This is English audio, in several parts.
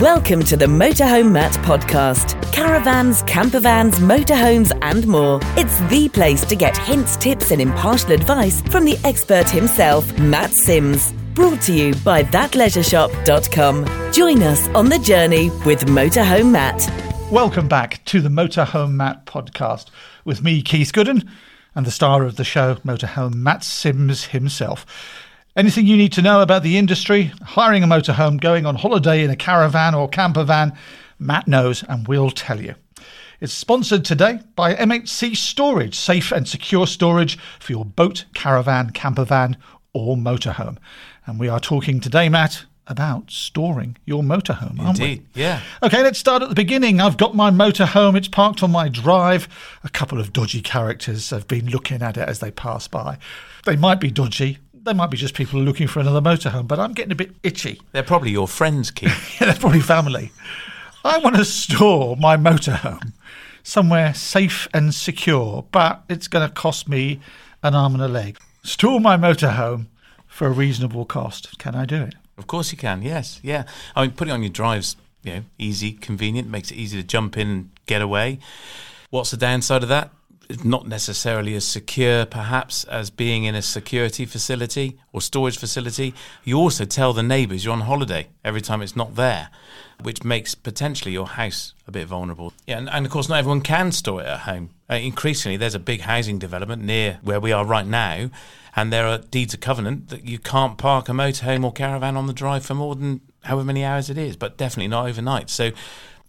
Welcome to the Motorhome Matt podcast. Caravans, campervans, motorhomes, and more. It's the place to get hints, tips, and impartial advice from the expert himself, Matt Sims. Brought to you by thatleisureshop.com. Join us on the journey with Motorhome Matt. Welcome back to the Motorhome Matt podcast with me, Keith Gooden, and the star of the show, Motorhome Matt Sims himself. Anything you need to know about the industry, hiring a motorhome, going on holiday in a caravan or camper van, Matt knows and we'll tell you. It's sponsored today by MHC Storage, safe and secure storage for your boat, caravan, camper van, or motorhome. And we are talking today, Matt, about storing your motorhome, aren't Indeed, we? yeah. Okay, let's start at the beginning. I've got my motorhome. It's parked on my drive. A couple of dodgy characters have been looking at it as they pass by. They might be dodgy. They might be just people looking for another motorhome, but I'm getting a bit itchy. They're probably your friends, Keith. Yeah, they're probably family. I want to store my motorhome somewhere safe and secure, but it's going to cost me an arm and a leg. Store my motorhome for a reasonable cost. Can I do it? of course you can, yes, yeah. I mean, putting on your drives, you know, easy, convenient, makes it easy to jump in and get away. What's the downside of that? Not necessarily as secure, perhaps, as being in a security facility or storage facility. You also tell the neighbours you're on holiday every time it's not there, which makes potentially your house a bit vulnerable. Yeah, and, and of course, not everyone can store it at home. Uh, increasingly, there's a big housing development near where we are right now, and there are deeds of covenant that you can't park a motorhome or caravan on the drive for more than however many hours it is, but definitely not overnight. So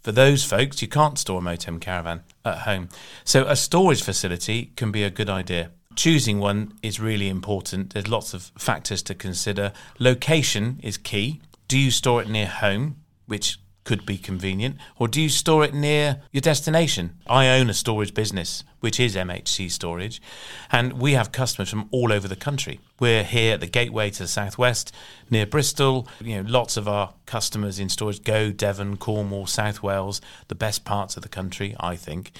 for those folks, you can't store a motorhome caravan at home. So a storage facility can be a good idea. Choosing one is really important. There's lots of factors to consider. Location is key. Do you store it near home, which could be convenient, or do you store it near your destination? I own a storage business, which is MHC Storage, and we have customers from all over the country. We're here at the gateway to the southwest, near Bristol. You know, lots of our customers in storage go Devon, Cornwall, South Wales, the best parts of the country, I think.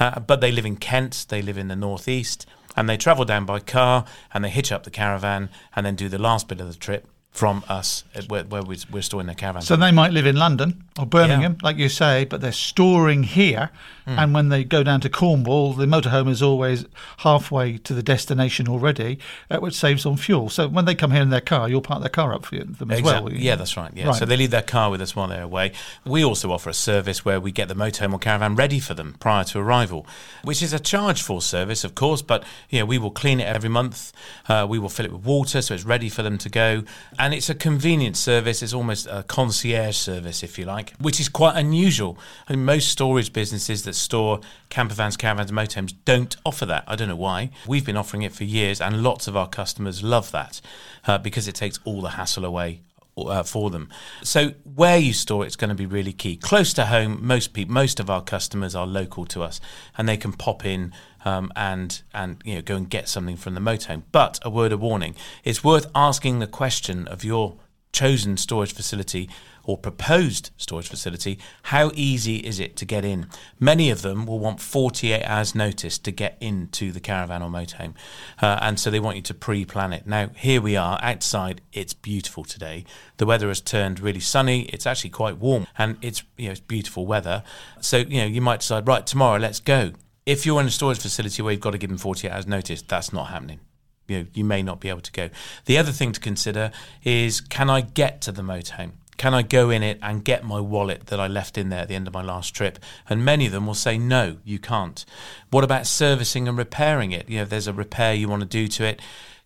Uh, but they live in Kent, they live in the northeast, and they travel down by car and they hitch up the caravan and then do the last bit of the trip from us at where, where we- we're storing their caravan. So they might live in London or Birmingham, like you say, but they're storing here. And when they go down to Cornwall, the motorhome is always halfway to the destination already, uh, which saves on fuel. So when they come here in their car, you'll park their car up for them as well. Exactly. Yeah, that's right. Yeah. Right. So they leave their car with us while they're away. We also offer a service where we get the motorhome or caravan ready for them prior to arrival, which is a charge for service, of course. But know, we will clean it every month. Uh, we will fill it with water so it's ready for them to go, and it's a convenient service. It's almost a concierge service, if you like, which is quite unusual. I mean, most storage businesses that store campervans, caravans, and motorhomes don't offer that. I don't know why. We've been offering it for years, and lots of our customers love that uh, because it takes all the hassle away uh, for them. So where you store it's going to be really key. Close to home, most people, most of our customers are local to us, and they can pop in um, and and you know go and get something from the motorhome. But a word of warning: it's worth asking the question of your chosen storage facility or proposed storage facility, how easy is it to get in? Many of them will want 48 hours notice to get into the caravan or motorhome. Uh, and so they want you to pre-plan it. Now, here we are outside. It's beautiful today. The weather has turned really sunny. It's actually quite warm and it's, you know, it's beautiful weather. So, you know, you might decide, right, tomorrow, let's go. If you're in a storage facility where you've got to give them 48 hours notice, that's not happening you know, you may not be able to go. The other thing to consider is can I get to the motorhome? Can I go in it and get my wallet that I left in there at the end of my last trip? And many of them will say, no, you can't. What about servicing and repairing it? You know, if there's a repair you want to do to it,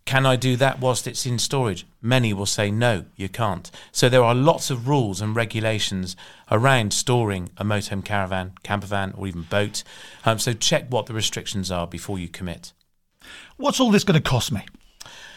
can I do that whilst it's in storage? Many will say, no, you can't. So there are lots of rules and regulations around storing a motorhome caravan, campervan, or even boat. Um, so check what the restrictions are before you commit. What's all this going to cost me?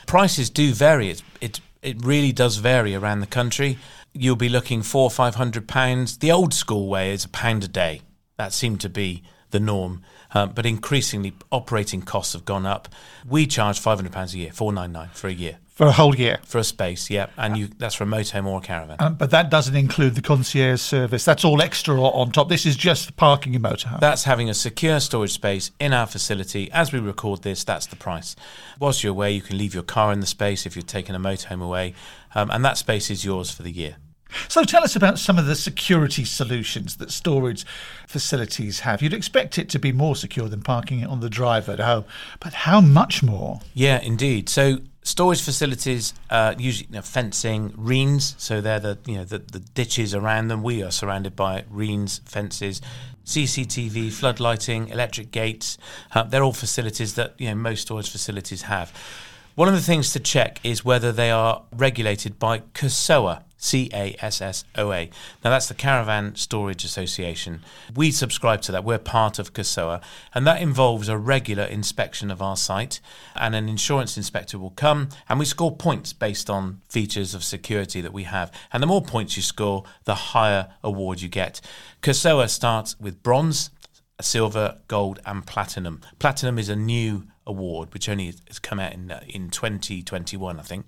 prices do vary. It's, it it really does vary around the country. You'll be looking four or five hundred pounds. The old school way is a pound a day. That seemed to be the norm. Um, but increasingly, operating costs have gone up. We charge five hundred pounds a year, four nine nine for a year For a whole year. for a space. Yeah, and you that's for a motorhome or a caravan. Um, but that doesn't include the concierge service. That's all extra on top. This is just parking your motorhome. That's having a secure storage space in our facility. As we record this, that's the price. Whilst you're away, you can leave your car in the space if you're taking a motorhome away, um, and that space is yours for the year. So tell us about some of the security solutions that storage facilities have. You'd expect it to be more secure than parking it on the drive at home, but how much more? Yeah, indeed. So storage facilities uh, usually you know, fencing reens so they're the you know the, the ditches around them we are surrounded by reens fences cctv floodlighting electric gates uh, they're all facilities that you know most storage facilities have one of the things to check is whether they are regulated by CASSOA, C A S S O A. Now, that's the Caravan Storage Association. We subscribe to that. We're part of CASSOA, and that involves a regular inspection of our site. And an insurance inspector will come, and we score points based on features of security that we have. And the more points you score, the higher award you get. CASSOA starts with bronze, silver, gold, and platinum. Platinum is a new award, which only has come out in uh, in 2021, I think.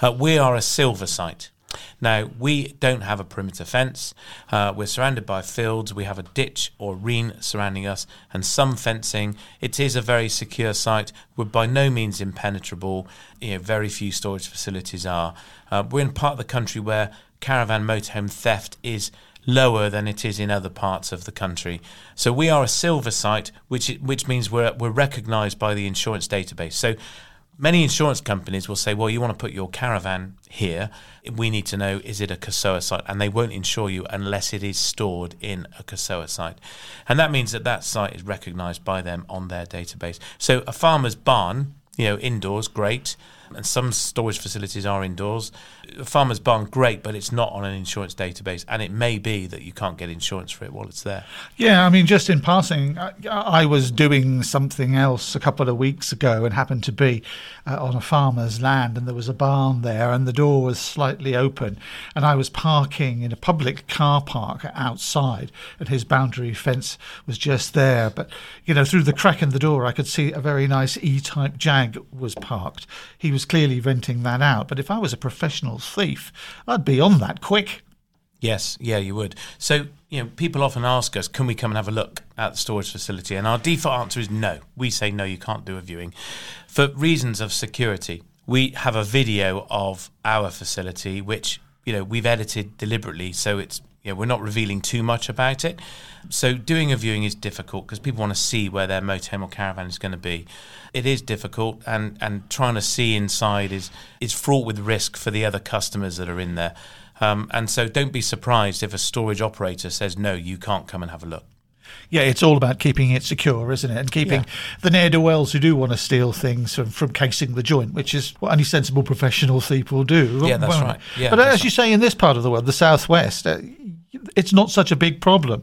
Uh, we are a silver site. Now, we don't have a perimeter fence. Uh, we're surrounded by fields. We have a ditch or reen surrounding us and some fencing. It is a very secure site. We're by no means impenetrable. You know, very few storage facilities are. Uh, we're in part of the country where caravan motorhome theft is lower than it is in other parts of the country. So we are a silver site, which which means we're we're recognised by the insurance database. So many insurance companies will say, "Well, you want to put your caravan here. We need to know is it a CASSOA site?" And they won't insure you unless it is stored in a CASSOA site, and that means that that site is recognised by them on their database. So a farmer's barn, you know, indoors, great and some storage facilities are indoors. A farmer's barn, great, but it's not on an insurance database, and it may be that you can't get insurance for it while it's there. Yeah, I mean, just in passing, I, I was doing something else a couple of weeks ago and happened to be uh, on a farmer's land, and there was a barn there, and the door was slightly open, and I was parking in a public car park outside, and his boundary fence was just there. But you know, through the crack in the door, I could see a very nice E-type Jag was parked. He was was clearly renting that out. But if I was a professional thief, I'd be on that quick. Yes, yeah, you would. So, you know, people often ask us, can we come and have a look at the storage facility? And our default answer is no. We say no, you can't do a viewing for reasons of security. We have a video of our facility, which, you know, we've edited deliberately so it's you know, we're not revealing too much about it. So doing a viewing is difficult because people want to see where their motorhome or caravan is going to be. It is difficult, and, and trying to see inside is is fraught with risk for the other customers that are in there. Um, and so don't be surprised if a storage operator says no, you can't come and have a look. Yeah, it's all about keeping it secure, isn't it? And keeping yeah. the ne'er do wells who do want to steal things from, from casing the joint, which is what any sensible professional thief will do. Yeah, that's well, right. Yeah, but as right. you say, in this part of the world, the southwest, uh, it's not such a big problem.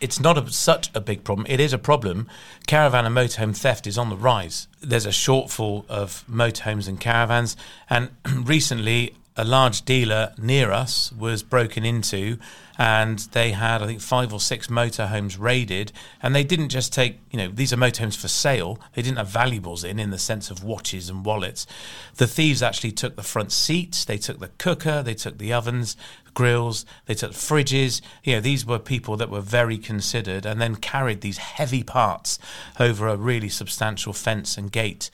It's not a, such a big problem. It is a problem. Caravan and motorhome theft is on the rise. There's a shortfall of motorhomes and caravans, and recently a large dealer near us was broken into and they had I think five or six motorhomes raided. And they didn't just take you know these are motorhomes for sale. They didn't have valuables in in the sense of watches and wallets. The thieves actually took the front seats. They took the cooker. They took the ovens grills. They took fridges. You know these were people that were very considered and then carried these heavy parts over a really substantial fence and gate.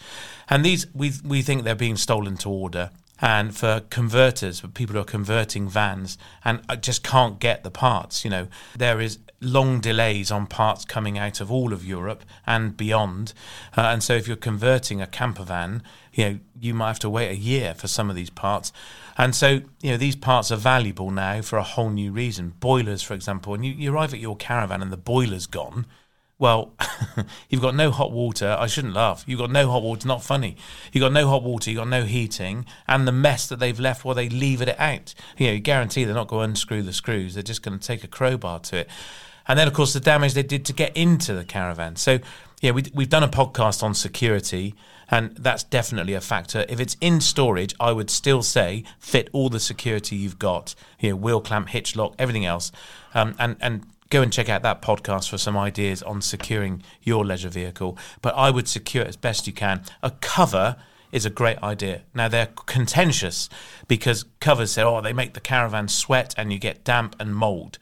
And these we we think they're being stolen to order and for converters, for people who are converting vans and I just can't get the parts. You know, there is long delays on parts coming out of all of Europe and beyond. Uh, and so if you're converting a camper van, you know, you might have to wait a year for some of these parts. And so, you know, these parts are valuable now for a whole new reason. Boilers, for example, and you, you arrive at your caravan and the boiler's gone well, you've got no hot water. I shouldn't laugh. You've got no hot water. It's not funny. You've got no hot water. You've got no heating. And the mess that they've left while they leave it out. You know, you guarantee they're not going to unscrew the screws. They're just going to take a crowbar to it. And then, of course, the damage they did to get into the caravan. So, yeah, we, we've done a podcast on security, and that's definitely a factor. If it's in storage, I would still say fit all the security you've got, you know, wheel clamp, hitch lock, everything else, um, and and go and check out that podcast for some ideas on securing your leisure vehicle. But I would secure it as best you can. A cover is a great idea. Now they're contentious because covers say, oh, they make the caravan sweat and you get damp and mold.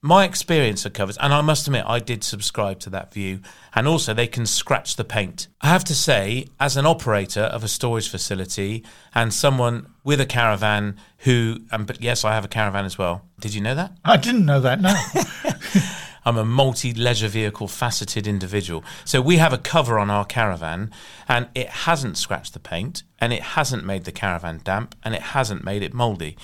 My experience of covers, and I must admit, I did subscribe to that view, and also they can scratch the paint. I have to say, as an operator of a storage facility and someone with a caravan who, and but yes, I have a caravan as well. Did you know that? I didn't know that, no. I'm a multi leisure vehicle faceted individual. So we have a cover on our caravan and it hasn't scratched the paint and it hasn't made the caravan damp and it hasn't made it mouldy.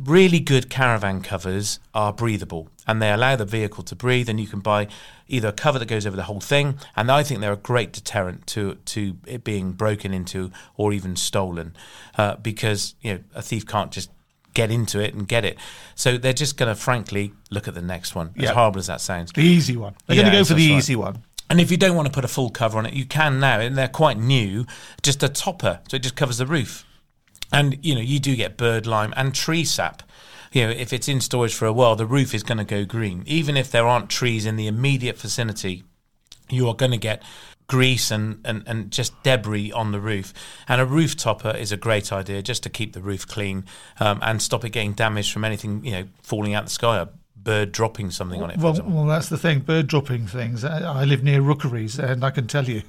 Really good caravan covers are breathable and they allow the vehicle to breathe and you can buy either a cover that goes over the whole thing and I think they're a great deterrent to to it being broken into or even stolen uh, because you know a thief can't just get into it and get it. So they're just going to, frankly, look at the next one. As horrible as that sounds. the easy one. They're Yeah, going to go for the right. easy one. And if you don't want to put a full cover on it, you can now, and they're quite new. Just a topper, so it just covers the roof. And you know, you do get bird lime and tree sap. You know, if it's in storage for a while, the roof is going to go green. Even if there aren't trees in the immediate vicinity, you are going to get grease and, and, and just debris on the roof. And a roof topper is a great idea just to keep the roof clean um, and stop it getting damaged from anything, you know, falling out the sky, a bird dropping something on it. Well, well, that's the thing. Bird dropping things. I I live near rookeries, and I can tell you,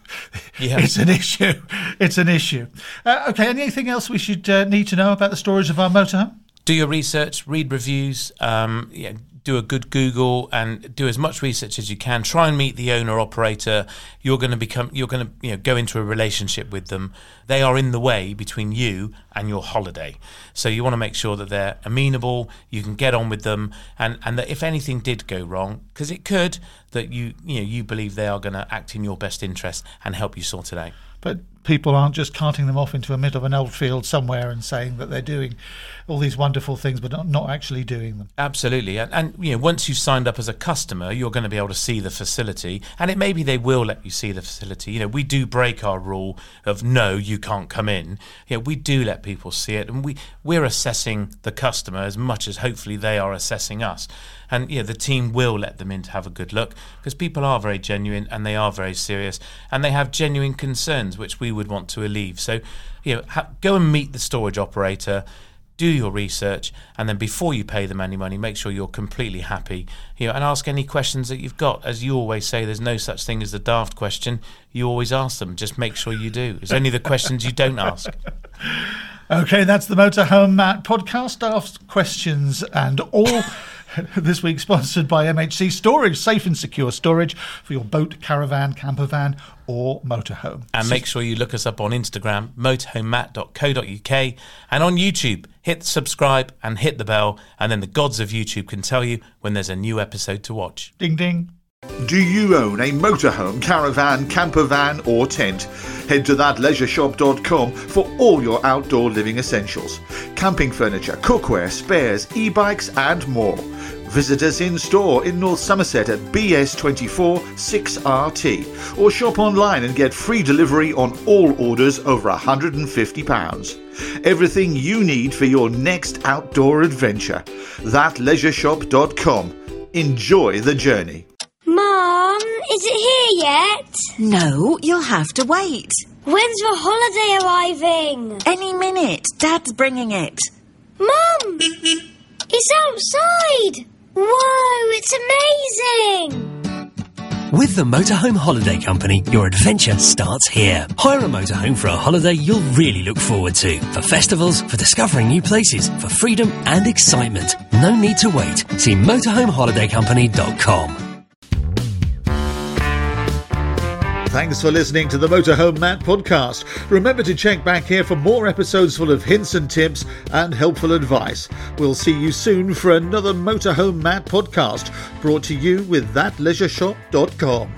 Yeah. it's an issue. It's an issue. Uh, okay. Anything else we should uh, need to know about the storage of our motorhome? Do your research, read reviews, um, yeah, do a good Google, and do as much research as you can. Try and meet the owner operator. You're going to become, you're going to, you know, go into a relationship with them. They are in the way between you and your holiday, so you want to make sure that they're amenable. You can get on with them, and and that if anything did go wrong, because it could, that you, you know, you believe they are going to act in your best interest and help you sort it out. But people aren't just carting them off into the middle of an old field somewhere and saying that they're doing all these wonderful things, but not, not actually doing them. Absolutely, and, and you know, once you've signed up as a customer, you're going to be able to see the facility, and it maybe they will let you see the facility. You know, we do break our rule of no, you can't come in. You know, we do let people see it, and we we're assessing the customer as much as hopefully they are assessing us. And you know, the team will let them in to have a good look because people are very genuine and they are very serious, and they have genuine concerns which we would want to leave. So, you know, ha- go and meet the storage operator do your research and then before you pay them any money make sure you're completely happy you know and ask any questions that you've got as you always say there's no such thing as the daft question you always ask them just make sure you do it's only the questions you don't ask Okay, that's the Motorhome Matt podcast. Ask questions and all. this week sponsored by MHC Storage, safe and secure storage for your boat, caravan, camper van, or motorhome. and make sure you look us up on Instagram, motorhomematt.co.uk, and on YouTube. Hit subscribe and hit the bell, and then the gods of YouTube can tell you when there's a new episode to watch. Ding ding. Do you own a motorhome, caravan, camper van, or tent? Head to thatleisureshop.com for all your outdoor living essentials camping furniture, cookware, spares, e bikes, and more. Visit us in store in North Somerset at BS24 6RT or shop online and get free delivery on all orders over £150. Everything you need for your next outdoor adventure. Thatleisureshop.com. Enjoy the journey. Mom, is it here yet? No, you'll have to wait. When's the holiday arriving? Any minute. Dad's bringing it. Mum! It's outside! Whoa, it's amazing! With the Motorhome Holiday Company, your adventure starts here. Hire a motorhome for a holiday you'll really look forward to. For festivals, for discovering new places, for freedom and excitement. No need to wait. See motorhomeholidaycompany.com. Thanks for listening to the Motorhome Matt podcast. Remember to check back here for more episodes full of hints and tips and helpful advice. We'll see you soon for another Motorhome Matt podcast brought to you with thatleisureshop.com.